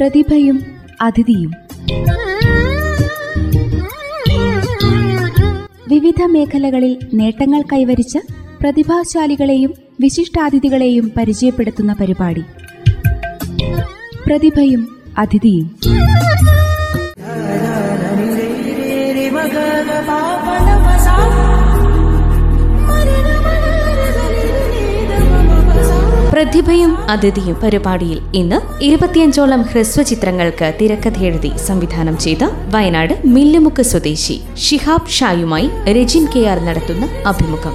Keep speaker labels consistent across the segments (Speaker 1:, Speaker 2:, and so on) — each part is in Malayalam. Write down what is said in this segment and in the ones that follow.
Speaker 1: പ്രതിഭയും അതിഥിയും. വിവിധ മേഖലകളിൽ നേട്ടങ്ങൾ കൈവരിച്ച പ്രതിഭാശാലികളെയും വിശിഷ്ടാതിഥികളെയും പരിചയപ്പെടുത്തുന്ന പരിപാടി. പ്രതിഭയും അതിഥിയും.
Speaker 2: പ്രതിഭയും അതിഥിയും പരിപാടിയിൽ ഇന്ന് ഇരുപത്തിയഞ്ചോളം ഹ്രസ്വചിത്രങ്ങൾക്ക് തിരക്കഥയെഴുതി സംവിധാനം ചെയ്ത വയനാട് മില്ലുമുക്ക് സ്വദേശി ഷിഹാബ് ഷായുമായി രജിൻ കെ ആർ നടത്തുന്ന അഭിമുഖം.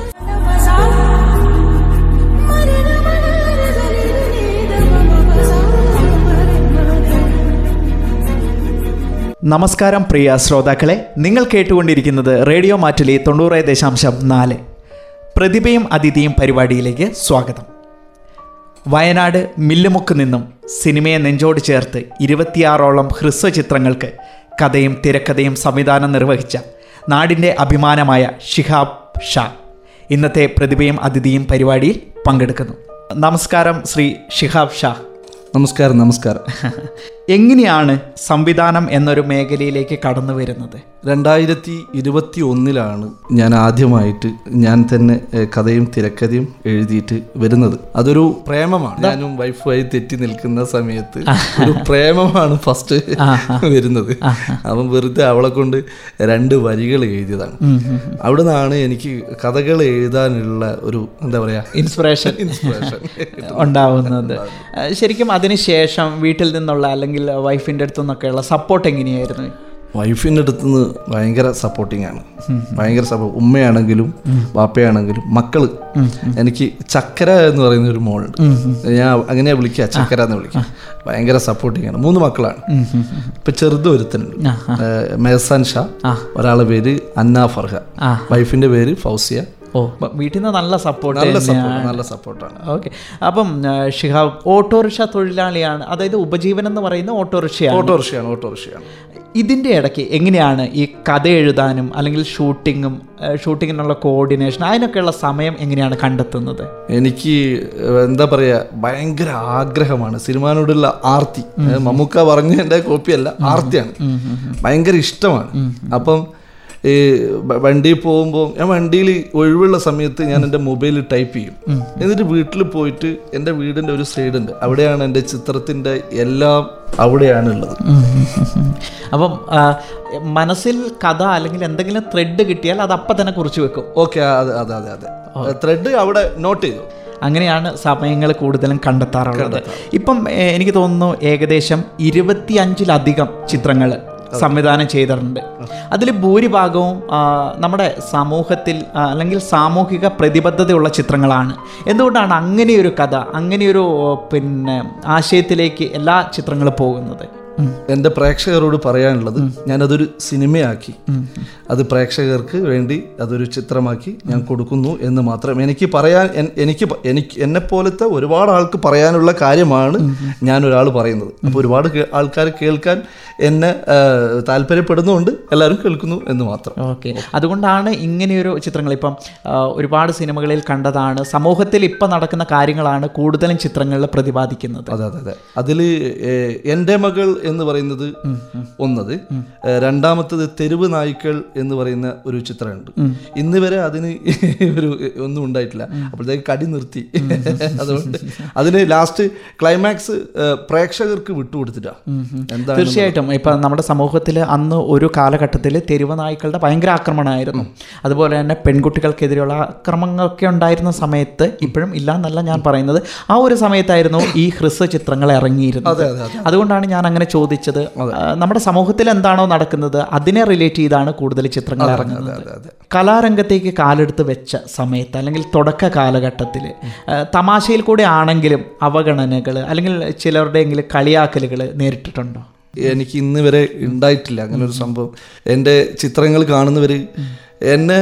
Speaker 3: നമസ്കാരം പ്രിയ ശ്രോതാക്കളെ നിങ്ങൾ കേട്ടുകൊണ്ടിരിക്കുന്നത് റേഡിയോ മാറ്റിലെ തൊണ്ണൂറ് ദശാംശം നാല്. പ്രതിഭയും അതിഥിയും പരിപാടിയിലേക്ക് സ്വാഗതം. വയനാട് മില്ലുമുക്ക് നിന്നും സിനിമയെ നെഞ്ചോട് ചേർത്ത് ഇരുപത്തിയാറോളം ഹ്രസ്വചിത്രങ്ങൾക്ക് കഥയും തിരക്കഥയും സംവിധാനം നിർവഹിച്ച നാടിന്റെ അഭിമാനമായ ഷിഹാബ് ഷാ ഇന്നത്തെ പ്രതിഭയും അതിഥിയും പരിപാടിയിൽ പങ്കെടുക്കുന്നു. നമസ്കാരം ശ്രീ ഷിഹാബ് ഷാ.
Speaker 4: നമസ്കാരം നമസ്കാരം.
Speaker 3: എങ്ങനെയാണ് സംവിധാനം എന്നൊരു മേഖലയിലേക്ക് കടന്നു വരുന്നത്?
Speaker 4: രണ്ടായിരത്തി ഇരുപത്തി ഒന്നിലാണ് ഞാൻ ആദ്യമായിട്ട് ഞാൻ തന്നെ കഥയും തിരക്കഥയും എഴുതിയിട്ട് വരുന്നത്. അതൊരു പ്രേമമാണ്. ഞാനും വൈഫുമായി തെറ്റി നിൽക്കുന്ന സമയത്ത് ഒരു പ്രേമമാണ് ഫസ്റ്റ് വരുന്നത്. അവൻ വെറുതെ അവളെ കൊണ്ട് രണ്ട് വരികൾ എഴുതിയതാണ്. അവിടെ നിന്നാണ് എനിക്ക് കഥകൾ എഴുതാനുള്ള ഒരു എന്താ പറയാ
Speaker 3: ഇൻസ്പിറേഷൻ
Speaker 4: ഇൻസ്പിറേഷൻ
Speaker 3: ഉണ്ടാവുന്നത്. ശരിക്കും അതിനുശേഷം വീട്ടിൽ നിന്നുള്ള അല്ലെങ്കിൽ വൈഫിന്റെ അടുത്തു നിന്നൊക്കെയുള്ള സപ്പോർട്ട് എങ്ങനെയായിരുന്നു?
Speaker 4: വൈഫിന്റെ അടുത്ത് നിന്ന് ഭയങ്കര സപ്പോർട്ടിങ് ആണ്. ഭയങ്കര സപ്പോർട്ട് ഉമ്മയാണെങ്കിലും വാപ്പയാണെങ്കിലും മക്കൾ. എനിക്ക് ചക്കര എന്ന് പറയുന്ന ഒരു മോളുണ്ട്. ഞാൻ അങ്ങനെയാ വിളിക്കുക ചക്കര എന്ന് വിളിക്കുക. ഭയങ്കര സപ്പോർട്ടിങ് ആണ്. മൂന്ന് മക്കളാണ്. ഇപ്പൊ ചെറുത് ഒരുത്തനുണ്ട്. മെഹസാൻ ഷാ. ഒരാളെ പേര് അന്ന ഫർഹ. വൈഫിന്റെ പേര് ഫൗസിയ.
Speaker 3: ഓ വീട്ടിൽ നിന്ന് നല്ല സപ്പോർട്ട്
Speaker 4: നല്ല സപ്പോർട്ട് നല്ല സപ്പോർട്ടാണ്
Speaker 3: ഓക്കെ അപ്പം ഷിഹാബ് ഓട്ടോറിക്ഷ തൊഴിലാളിയാണ് അതായത് ഉപജീവനം എന്ന് പറയുന്ന ഓട്ടോറിക്ഷയാണ്.
Speaker 4: ഓട്ടോറിക്ഷയാണ് ഓട്ടോറിക്ഷയാണ്.
Speaker 3: ഇതിന്റെ ഇടയ്ക്ക് എങ്ങനെയാണ് ഈ കഥ എഴുതാനും അല്ലെങ്കിൽ ഷൂട്ടിങ്ങും ഷൂട്ടിങ്ങിനുള്ള കോർഡിനേഷൻ അതിനൊക്കെയുള്ള സമയം എങ്ങനെയാണ് കണ്ടെത്തുന്നത്?
Speaker 4: എനിക്ക് എന്താ പറയുക ഭയങ്കര ആഗ്രഹമാണ്. സിനിമാനോടുള്ള ആർത്തി. മമ്മൂക്ക പറഞ്ഞതിന്റെ കോപ്പിയല്ല ആർത്തിയാണ്. ഭയങ്കര ഇഷ്ടമാണ്. അപ്പം ഈ വണ്ടി വണ്ടിയിൽ പോകുമ്പോൾ ഞാൻ വണ്ടിയിൽ ഒഴിവുള്ള സമയത്ത് ഞാൻ എന്റെ മൊബൈലിൽ ടൈപ്പ് ചെയ്യും. എന്നിട്ട് വീട്ടിൽ പോയിട്ട് എന്റെ വീടിന്റെ ഒരു സൈഡ് ഉണ്ട്. അവിടെയാണ് എന്റെ ചിത്രത്തിന്റെ എല്ലാം അവിടെയാണ് ഉള്ളത്
Speaker 3: അപ്പം മനസ്സിൽ കഥ അല്ലെങ്കിൽ എന്തെങ്കിലും ത്രെഡ് കിട്ടിയാൽ അത് അപ്പം തന്നെ കുറിച്ച് വെക്കും.
Speaker 4: ഓക്കെ അതെ അതെ അതെ അതെ. ത്രെഡ് അവിടെ നോട്ട് ചെയ്തു.
Speaker 3: അങ്ങനെയാണ് സമയങ്ങൾ കൂടുതലും കണ്ടെത്താറുള്ളത്. ഇപ്പം എനിക്ക് തോന്നുന്നു ഏകദേശം ഇരുപത്തിയഞ്ചിലധികം ചിത്രങ്ങൾ സംവിധാനം ചെയ്തിട്ടുണ്ട്. അതിൽ ഭൂരിഭാഗവും നമ്മുടെ സമൂഹത്തിൽ അല്ലെങ്കിൽ സാമൂഹിക പ്രതിബദ്ധതയുള്ള ചിത്രങ്ങളാണ്. എന്തുകൊണ്ടാണ് അങ്ങനെയൊരു കഥ അങ്ങനെയൊരു പിന്നെ ആശയത്തിലേക്ക് എല്ലാ ചിത്രങ്ങളും പോകുന്നത്.
Speaker 4: എന്റെ പ്രേക്ഷകരോട് പറയാനുള്ളത് ഞാനതൊരു സിനിമയാക്കി. അത് പ്രേക്ഷകർക്ക് വേണ്ടി അതൊരു ചിത്രമാക്കി ഞാൻ കൊടുക്കുന്നു എന്ന് മാത്രം എനിക്ക് പറയാൻ എനിക്ക് എനിക്ക് എന്നെ പോലത്തെ ഒരുപാട് ആൾക്ക് പറയാനുള്ള കാര്യമാണ് ഞാൻ ഒരാൾ പറയുന്നത്. അപ്പോൾ ഒരുപാട് ആൾക്കാർ കേൾക്കാൻ എന്നെ താല്പര്യപ്പെടുന്നുണ്ട്. എല്ലാവരും കേൾക്കുന്നു എന്ന് മാത്രം.
Speaker 3: ഓക്കെ. അതുകൊണ്ടാണ് ഇങ്ങനെയൊരു ചിത്രങ്ങൾ. ഇപ്പം ഒരുപാട് സിനിമകളിൽ കണ്ടതാണ്. സമൂഹത്തിൽ ഇപ്പം നടക്കുന്ന കാര്യങ്ങളാണ് കൂടുതലും ചിത്രങ്ങളിൽ പ്രതിപാദിക്കുന്നത്.
Speaker 4: അതെ അതെ അതെ. അതിൽ എന്റെ മകൾ എന്ന് പറയുന്നത് ഒന്നത്. രണ്ടാമത്തത് തെരുവ് നായ്ക്കൾ എന്ന് പറയുന്ന ഒരു ചിത്രമുണ്ട്. ഇന്ന് വരെ അതിന് ഒരു ഒന്നും ഉണ്ടായിട്ടില്ല. അപ്പോഴത്തേക്ക് കടി നിർത്തി. അതുകൊണ്ട് അതിന് ലാസ്റ്റ് ക്ലൈമാക്സ് പ്രേക്ഷകർക്ക് വിട്ടുകൊടുത്തിട്ടാ.
Speaker 3: തീർച്ചയായിട്ടും. ഇപ്പം നമ്മുടെ സമൂഹത്തിൽ അന്ന് ഒരു കാലഘട്ടത്തിൽ തെരുവ് നായ്ക്കളുടെ ഭയങ്കര ആക്രമണമായിരുന്നു. അതുപോലെ തന്നെ പെൺകുട്ടികൾക്കെതിരെയുള്ള ആക്രമങ്ങളൊക്കെ ഉണ്ടായിരുന്ന സമയത്ത് ഇപ്പോഴും ഇല്ല എന്നല്ല ഞാൻ പറയുന്നത്. ആ ഒരു സമയത്തായിരുന്നു ഈ ഹ്രസ്വ ചിത്രങ്ങൾ ഇറങ്ങിയിരുന്നത്.
Speaker 4: അതെ, അതെ.
Speaker 3: അതുകൊണ്ടാണ് ഞാൻ അങ്ങനെ ചോദിച്ചത് നമ്മുടെ സമൂഹത്തിൽ എന്താണോ നടക്കുന്നത് അതിനെ റിലേറ്റ് ചെയ്താണ് കൂടുതൽ ചിത്രങ്ങൾ ഇറങ്ങുന്നത്. കലാരംഗത്തേക്ക് കാലെടുത്ത് വെച്ച സമയത്ത് അല്ലെങ്കിൽ തുടക്ക കാലഘട്ടത്തിൽ തമാശയിൽ കൂടെ ആണെങ്കിലും അവഗണനകൾ അല്ലെങ്കിൽ ചിലരുടെയെങ്കിലും കളിയാക്കലുകൾ നേരിട്ടിട്ടുണ്ടോ?
Speaker 4: എനിക്ക് ഇന്ന് വരെ ഉണ്ടായിട്ടില്ല അങ്ങനെ ഒരു സംഭവം. എന്റെ ചിത്രങ്ങൾ കാണുന്നവർ എന്നെ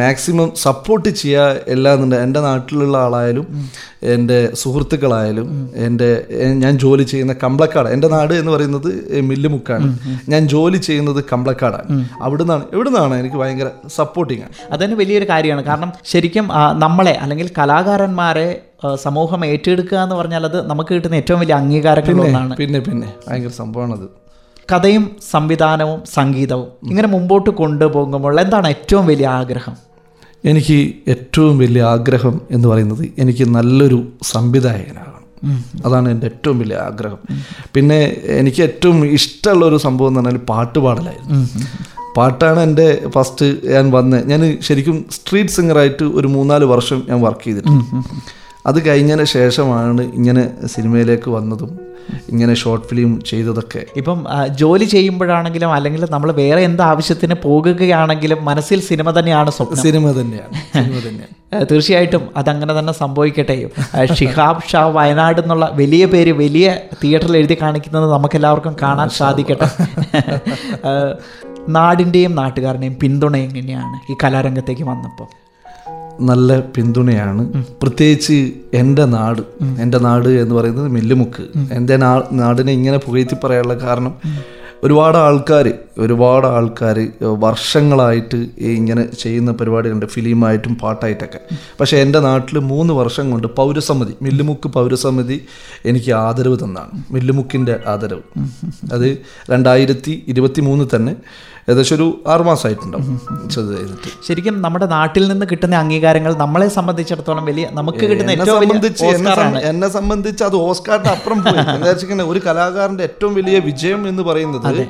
Speaker 4: മാക്സിമം സപ്പോർട്ട് ചെയ്യുക എല്ലാന്നുണ്ട് എന്റെ നാട്ടിലുള്ള ആളായാലും എന്റെ സുഹൃത്തുക്കളായാലും എന്റെ ഞാൻ ജോലി ചെയ്യുന്ന കമ്പളക്കാട് എന്റെ നാട് എന്ന് പറയുന്നത് മില്ലുമുക്കാണ്. ഞാൻ ജോലി ചെയ്യുന്നത് കമ്പളക്കാടാണ്. അവിടുന്നാണ് എവിടുന്നാണ് എനിക്ക് ഭയങ്കര സപ്പോർട്ടിങ് ആണ്.
Speaker 3: അതന്നെ വലിയൊരു കാര്യമാണ്. കാരണം ശരിക്കും നമ്മളെ അല്ലെങ്കിൽ കലാകാരന്മാരെ സമൂഹം ഏറ്റെടുക്കുക എന്ന് പറഞ്ഞാൽ അത് നമുക്ക് കിട്ടുന്ന ഏറ്റവും വലിയ അംഗീകാരങ്ങളൊന്നാണ്
Speaker 4: പിന്നെ പിന്നെ. ഭയങ്കര സംഭവമാണത്.
Speaker 3: കഥയും സംവിധാനവും സംഗീതവും ഇങ്ങനെ മുമ്പോട്ട് കൊണ്ടുപോകുമ്പോൾ എന്താണ് ഏറ്റവും വലിയ ആഗ്രഹം?
Speaker 4: എനിക്ക് ഏറ്റവും വലിയ ആഗ്രഹം എന്ന് പറയുന്നത് എനിക്ക് നല്ലൊരു സംവിധായകനാകണം. അതാണ് എന്റെ ഏറ്റവും വലിയ ആഗ്രഹം. പിന്നെ എനിക്ക് ഏറ്റവും ഇഷ്ടമുള്ള ഒരു സംഭവം എന്ന് പറഞ്ഞാൽ പാട്ട് പാടലായിരുന്നു. പാട്ടാണ് എന്റെ ഫസ്റ്റ് ഞാൻ വന്നത് ഞാൻ ശരിക്കും സ്ട്രീറ്റ് സിംഗറായിട്ട് ഒരു മൂന്നാൽ വർഷം ഞാൻ വർക്ക് ചെയ്തിട്ടുണ്ട്. അത് കഴിഞ്ഞതിന് ശേഷമാണ് ഇങ്ങനെ സിനിമയിലേക്ക് വന്നതും ഇങ്ങനെ ഷോർട്ട് ഫിലിം ചെയ്തതൊക്കെ.
Speaker 3: ഇപ്പം ജോലി ചെയ്യുമ്പോഴാണെങ്കിലും അല്ലെങ്കിൽ നമ്മൾ വേറെ എന്ത് ആവശ്യത്തിന് പോകുകയാണെങ്കിലും മനസ്സിൽ സിനിമ തന്നെയാണ് സ്വപ്നം.
Speaker 4: സിനിമ തന്നെയാണ് സിനിമ തന്നെയാണ്.
Speaker 3: തീർച്ചയായിട്ടും അതങ്ങനെ തന്നെ സംഭവിക്കട്ടെ. ഷിഹാബ് ഷാ വയനാട് എന്നുള്ള വലിയ പേര് വലിയ തിയേറ്ററിൽ എഴുതി കാണിക്കുന്നത് നമുക്കെല്ലാവർക്കും കാണാൻ സാധിക്കട്ടെ. നാടിന്റെയും നാട്ടുകാരുടെയും പിന്തുണ എങ്ങനെയാണ് ഈ കലാരംഗത്തേക്ക് വന്നപ്പോൾ?
Speaker 4: നല്ല പിന്തുണയാണ്. പ്രത്യേകിച്ച് എന്റെ നാട് എന്റെ നാട് എന്ന് പറയുന്നത് മില്ലുമുക്ക്. എന്റെ നാ- നാടിനെ ഇങ്ങനെ പുകഴ്ത്തി പറയാനുള്ള കാരണം ഒരുപാട് ആൾക്കാർ ഒരുപാട് ആൾക്കാർ വർഷങ്ങളായിട്ട് ഇങ്ങനെ ചെയ്യുന്ന പരിപാടികളുണ്ട്. ഫിലിമായിട്ടും പാട്ടായിട്ടൊക്കെ. പക്ഷേ എന്റെ നാട്ടിൽ മൂന്ന് വർഷം കൊണ്ട് പൗരസമിതി മില്ലുമുക്ക് പൗരസമിതി എനിക്ക് ആദരവ് തന്നാണ്. മില്ലുമുക്കിന്റെ ആദരവ്. അത് രണ്ടായിരത്തി ഇരുപത്തി മൂന്ന് തന്നെ ഏകദേശം ഒരു ആറുമാസമായിട്ടുണ്ടാവും ചെറുത് ചെയ്തിട്ട്.
Speaker 3: ശരിക്കും നമ്മുടെ നാട്ടിൽ നിന്ന് കിട്ടുന്ന അംഗീകാരങ്ങൾ നമ്മളെ സംബന്ധിച്ചിടത്തോളം വലിയ നമുക്ക് കിട്ടുന്ന
Speaker 4: എന്നെ
Speaker 3: ഏറ്റവും വലിയ
Speaker 4: സംബന്ധിച്ച് എന്നെ സംബന്ധിച്ച് അത് ഓസ്കാറിന്റെ അപ്പുറം പോയി. എന്താ ഒരു കലാകാരന്റെ ഏറ്റവും വലിയ വിജയം എന്ന് പറയുന്നത്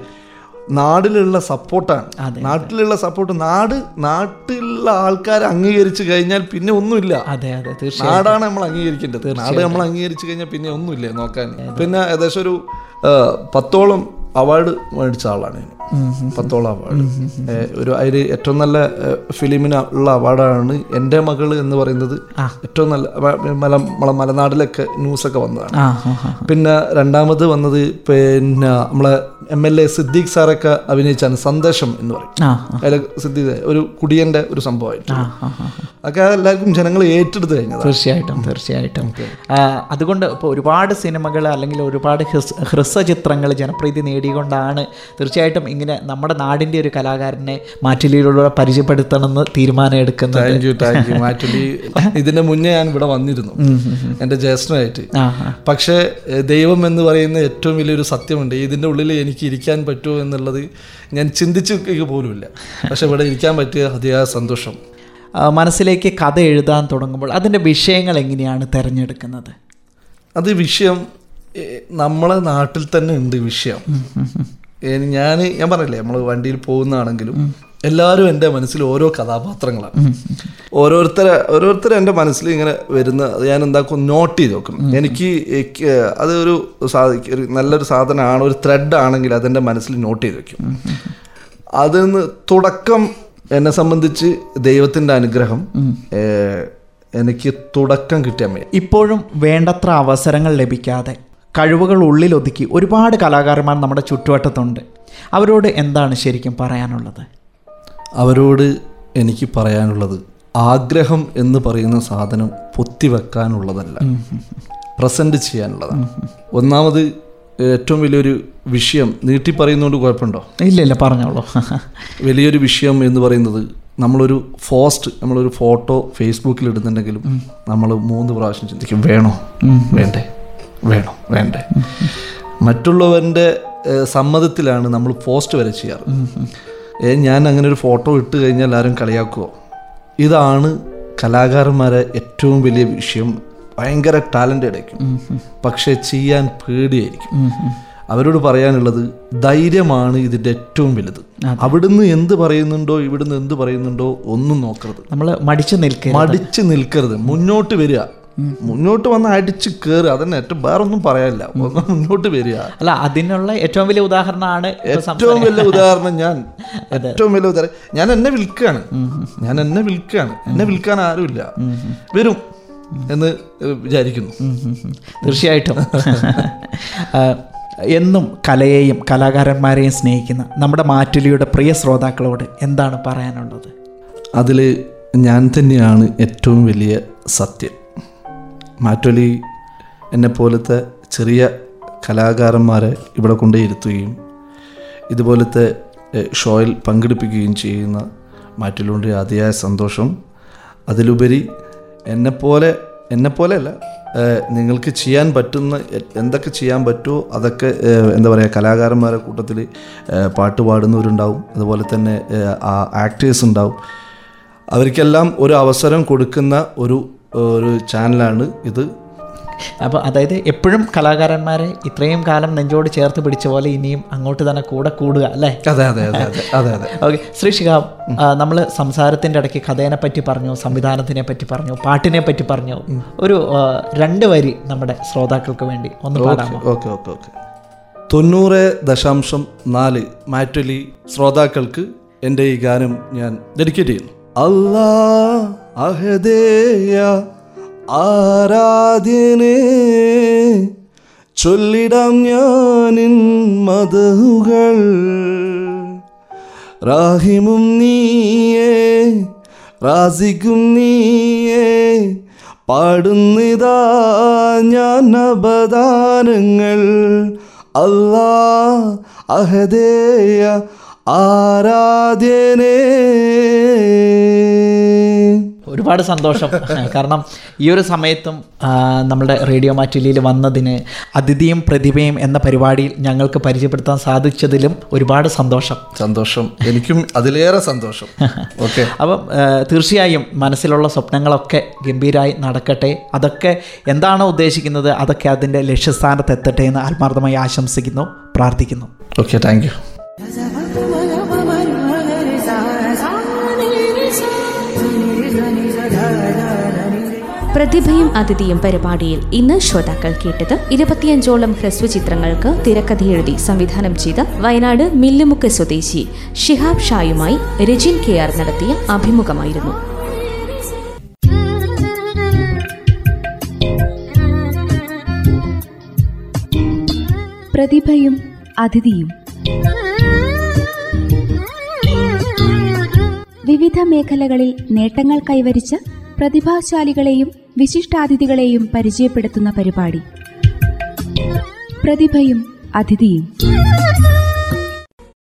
Speaker 4: നാടിലുള്ള സപ്പോർട്ടാണ്. നാട്ടിലുള്ള സപ്പോർട്ട്. നാട് നാട്ടിലുള്ള ആൾക്കാരെ അംഗീകരിച്ചു കഴിഞ്ഞാൽ പിന്നെ ഒന്നുമില്ല.
Speaker 3: അതെ അതെ
Speaker 4: നാടാണ് നമ്മൾ അംഗീകരിക്കേണ്ടത്. നാട് നമ്മൾ അംഗീകരിച്ചു കഴിഞ്ഞാൽ പിന്നെ ഒന്നുമില്ല നോക്കാൻ. പിന്നെ ഏകദേശം ഒരു പത്തോളം അവാർഡ് മേടിച്ച ആളാണ് ഞാൻ. പത്തോളം അവാർഡ് ഒരു അതിൽ ഏറ്റവും നല്ല ഫിലിമിന് ഉള്ള അവാർഡാണ് എന്റെ മകൾ എന്ന് പറയുന്നത് ഏറ്റവും നല്ല മല നമ്മളെ മലനാടിലൊക്കെ ന്യൂസൊക്കെ വന്നതാണ്. പിന്നെ രണ്ടാമത് വന്നത് പിന്നെ നമ്മളെ എം എൽ എ സിദ്ദീഖ് സാറൊക്കെ അഭിനയിച്ചാണ് സന്ദേശം എന്ന് പറയും. അതിൽ സിദ്ദീഖ് ഒരു കുടിയന്റെ ഒരു സംഭവമായിട്ട്. അതൊക്കെ എല്ലാവർക്കും ജനങ്ങൾ ഏറ്റെടുത്ത് കഴിഞ്ഞത്
Speaker 3: തീർച്ചയായിട്ടും തീർച്ചയായിട്ടും. അതുകൊണ്ട് ഇപ്പോൾ ഒരുപാട് സിനിമകൾ അല്ലെങ്കിൽ ഒരുപാട് ഹ്രസ്വ ഹ്രസ്വചിത്രങ്ങൾ ജനപ്രീതി നേടിക്കൊണ്ടാണ്. തീർച്ചയായിട്ടും ഇങ്ങനെ നമ്മുടെ നാടിന്റെ ഒരു കലാകാരനെ മാറ്റിലൂടെ പരിചയപ്പെടുത്തണമെന്ന് തീരുമാനം എടുക്കുന്നത്.
Speaker 4: Thank you thank you actually ഇതിന്റെ മുന്നേ ഞാൻ ഇവിടെ വന്നിരുന്നു. എന്റെ ജ്യേഷ്ഠനായിട്ട്. പക്ഷേ ദൈവം എന്ന് പറയുന്ന ഏറ്റവും വലിയൊരു സത്യമുണ്ട്. ഇതിന്റെ ഉള്ളിൽ എനിക്ക് ഇരിക്കാൻ പറ്റുമോ എന്നുള്ളത് ഞാൻ ചിന്തിച്ചു പോലുമില്ല. പക്ഷെ ഇവിടെ ഇരിക്കാൻ പറ്റിയ അതിയായ സന്തോഷം.
Speaker 3: മനസ്സിലേക്ക് കഥ എഴുതാൻ തുടങ്ങുമ്പോൾ അതിന്റെ വിഷയങ്ങൾ എങ്ങനെയാണ് തിരഞ്ഞെടുക്കുന്നത്?
Speaker 4: അത് വിഷയം നമ്മളെ നാട്ടിൽ തന്നെ ഉണ്ട് വിഷയം. ഞാൻ ഞാൻ പറഞ്ഞില്ലേ നമ്മൾ വണ്ടിയിൽ പോകുന്നതാണെങ്കിലും എല്ലാവരും എന്റെ മനസ്സിൽ ഓരോ കഥാപാത്രങ്ങളാണ്. ഓരോരുത്തരെ ഓരോരുത്തരെ എന്റെ മനസ്സിൽ ഇങ്ങനെ വരുന്ന അത് ഞാൻ എന്താക്കും നോട്ട് ചെയ്ത് വെക്കും. എനിക്ക് അതൊരു അത് ഒരു ഒരു നല്ലൊരു സാധനമാണ് ഒരു ത്രെഡ് ആണെങ്കിൽ അതെന്റെ മനസ്സിൽ നോട്ട് ചെയ്ത് വെക്കും. അതിൽ നിന്ന് തുടക്കം എന്നെ സംബന്ധിച്ച് ദൈവത്തിന്റെ അനുഗ്രഹം എനിക്ക് തുടക്കം കിട്ടിയാൽ മതി
Speaker 3: ഇപ്പോഴും വേണ്ടത്ര അവസരങ്ങൾ ലഭിക്കാതെ കഴിവുകൾ ഉള്ളിലൊതുക്കി ഒരുപാട് കലാകാരന്മാർ നമ്മുടെ ചുറ്റുവട്ടത്തുണ്ട്. അവരോട് എന്താണ് ശരിക്കും പറയാനുള്ളത്?
Speaker 4: അവരോട് എനിക്ക് പറയാനുള്ളത് ആഗ്രഹം എന്ന് പറയുന്ന സാധനം പൊത്തിവെക്കാനുള്ളതല്ല. പ്രസന്റ് ചെയ്യാനുള്ളതാണ്. ഒന്നാമത് ഏറ്റവും വലിയൊരു വിഷയം നീട്ടി പറയുന്നതുകൊണ്ട് കുഴപ്പമുണ്ടോ?
Speaker 3: ഇല്ല ഇല്ല പറഞ്ഞോളൂ.
Speaker 4: വലിയൊരു വിഷയം എന്ന് പറയുന്നത് നമ്മളൊരു ഫോസ്റ്റ് നമ്മളൊരു ഫോട്ടോ ഫേസ്ബുക്കിൽ ഇടുന്നുണ്ടെങ്കിലും നമ്മൾ മൂന്ന് പ്രാവശ്യം ചിന്തിക്കും വേണോ? വേണ്ടേ? വേണോ വേണ്ടേ. മറ്റുള്ളവന്റെ സമ്മതത്തിലാണ് നമ്മൾ പോസ്റ്റ് വരെ ചെയ്യാറ്. ഏ, ഞാൻ അങ്ങനെ ഒരു ഫോട്ടോ ഇട്ട് കഴിഞ്ഞാൽ ആരും കളിയാക്കുമോ ഇതാണ് കലാകാരന്മാരെ ഏറ്റവും വലിയ വിഷയം. ഭയങ്കര ടാലന്റ് ഇടയ്ക്കും. പക്ഷെ ചെയ്യാൻ പേടിയായിരിക്കും. അവരോട് പറയാനുള്ളത് ധൈര്യമാണ് ഇതിന്റെ ഏറ്റവും വലുത്. അവിടുന്ന് എന്ത് പറയുന്നുണ്ടോ ഇവിടുന്ന് എന്ത് പറയുന്നുണ്ടോ ഒന്നും നോക്കരുത്.
Speaker 3: നമ്മൾ മടിച്ചു നിൽക്കരുത്.
Speaker 4: മടിച്ചു നിൽക്കരുത്. മുന്നോട്ട് വരിക. മുന്നോട്ട് വന്ന് അടിച്ച് കയറുക അതന്നെ ഏറ്റവും വേറെ ഒന്നും പറയാനില്ല ഒന്ന് മുന്നോട്ട് വരിക.
Speaker 3: അല്ല അതിനുള്ള ഏറ്റവും വലിയ ഉദാഹരണമാണ്
Speaker 4: ഏറ്റവും വലിയ ഉദാഹരണം ഞാൻ. ഏറ്റവും വലിയ ഉദാഹരണം. ഞാൻ എന്നെ വിൽക്കുകയാണ്. ഞാൻ എന്നെ വിൽക്കുകയാണ്. എന്നെ വിൽക്കാൻ ആരുമില്ല. വരും എന്ന് വിചാരിക്കുന്നു.
Speaker 3: തീർച്ചയായിട്ടും. എന്നും കലയെയും കലാകാരന്മാരെയും സ്നേഹിക്കുന്ന നമ്മുടെ മാറ്റുലിയുടെ പ്രിയ ശ്രോതാക്കളോട് എന്താണ് പറയാനുള്ളത്?
Speaker 4: അതിൽ ഞാൻ തന്നെയാണ് ഏറ്റവും വലിയ സത്യം. മാറ്റൊലി എന്നെ പോലത്തെ ചെറിയ കലാകാരന്മാരെ ഇവിടെ കൊണ്ടുവരുത്തുകയും ഇതുപോലത്തെ ഷോയിൽ പങ്കെടുപ്പിക്കുകയും ചെയ്യുന്ന മാറ്റിലുണ്ട് അതിയായ സന്തോഷം. അതിലുപരി എന്നെപ്പോലെ എന്നെ അല്ല നിങ്ങൾക്ക് ചെയ്യാൻ പറ്റുന്ന എന്തൊക്കെ ചെയ്യാൻ പറ്റുമോ അതൊക്കെ എന്താ പറയുക കലാകാരന്മാരുടെ കൂട്ടത്തിൽ പാട്ട് പാടുന്നവരുണ്ടാവും. അതുപോലെ തന്നെ ആക്ടേഴ്സ് ഉണ്ടാവും. അവർക്കെല്ലാം ഒരു അവസരം കൊടുക്കുന്ന ഒരു ഒരു ചാനലാണ് ഇത്.
Speaker 3: അപ്പോൾ അതായത് എപ്പോഴും കലാകാരന്മാരെ ഇത്രയും കാലം നെഞ്ചോട് ചേർത്ത് പിടിച്ച പോലെ ഇനിയും അങ്ങോട്ട് തന്നെ കൂടെ കൂടുക അല്ലേ?
Speaker 4: അതെ അതെ അതെ അതെ അതെ
Speaker 3: ഓക്കെ ശ്രീ ശിഹാബ് നമ്മൾ സംസാരത്തിന്റെ ഇടയ്ക്ക് കഥേനെ പറ്റി പറഞ്ഞു സംവിധാനത്തിനെ പറ്റി പറഞ്ഞു പാട്ടിനെ പറ്റി പറഞ്ഞു ഒരു രണ്ട് വരി നമ്മുടെ ശ്രോതാക്കൾക്ക് വേണ്ടി ഒന്ന് പാടാമോ?
Speaker 4: Okay okay okay. തൊണ്ണൂറ് ദശാംശം നാല് മാറ്റലി ശ്രോതാക്കൾക്ക് എന്റെ ഈ ഗാനം ഞാൻ ഡെഡിക്കേറ്റ് ചെയ്യുന്നു. അല്ലാ അഹദേയ ആരാധ്യനെ ചൊല്ലിടാം ഞാനിൻ മതവുകൾ. റാഹിമും നീയേ റാസിക്കും നീയേ പാടുന്നിതാ ഞാൻ അപദാനങ്ങൾ അല്ലാ അഹദേയ ആരാധ്യനേ.
Speaker 3: ഒരുപാട് സന്തോഷം. കാരണം ഈ ഒരു സമയത്തും നമ്മുടെ റേഡിയോ മാറ്റിലിയിൽ വന്നതിന് അതിഥിയും പ്രതിഭയും എന്ന പരിപാടിയിൽ ഞങ്ങൾക്ക് പരിചയപ്പെടുത്താൻ സാധിച്ചതിലും ഒരുപാട് സന്തോഷം.
Speaker 4: സന്തോഷം. എനിക്കും അതിലേറെ സന്തോഷം. ഓക്കെ.
Speaker 3: അപ്പം തീർച്ചയായും മനസ്സിലുള്ള സ്വപ്നങ്ങളൊക്കെ ഗംഭീരമായി നടക്കട്ടെ. അതൊക്കെ എന്താണോ ഉദ്ദേശിക്കുന്നത് അതൊക്കെ അതിന്റെ ലക്ഷ്യസ്ഥാനത്ത് എത്തട്ടെ എന്ന് ആത്മാർത്ഥമായി ആശംസിക്കുന്നു പ്രാർത്ഥിക്കുന്നു.
Speaker 4: ഓക്കെ താങ്ക്
Speaker 2: പ്രതിഭയും അതിഥിയും പരിപാടിയിൽ ഇന്ന് ശ്രോതാക്കൾ കേട്ടത് ഇരുപത്തിയഞ്ചോളം ഹ്രസ്വചിത്രങ്ങൾക്ക് തിരക്കഥയെഴുതി സംവിധാനം ചെയ്ത വയനാട് മില്ലുമുക്ക് സ്വദേശി ഷിഹാബ് ഷായുമായി രജിൻ കെ ആർ നടത്തിയ അഭിമുഖമായിരുന്നു.
Speaker 1: പ്രതിഭയും അതിഥിയും. വിവിധ മേഖലകളിൽ നേട്ടങ്ങൾ കൈവരിച്ച പ്രതിഭാശാലികളെയും വിശിഷ്ടാതിഥികളെയും പരിചയപ്പെടുത്തുന്ന പരിപാടി. പ്രതിഭയും അതിഥിയും.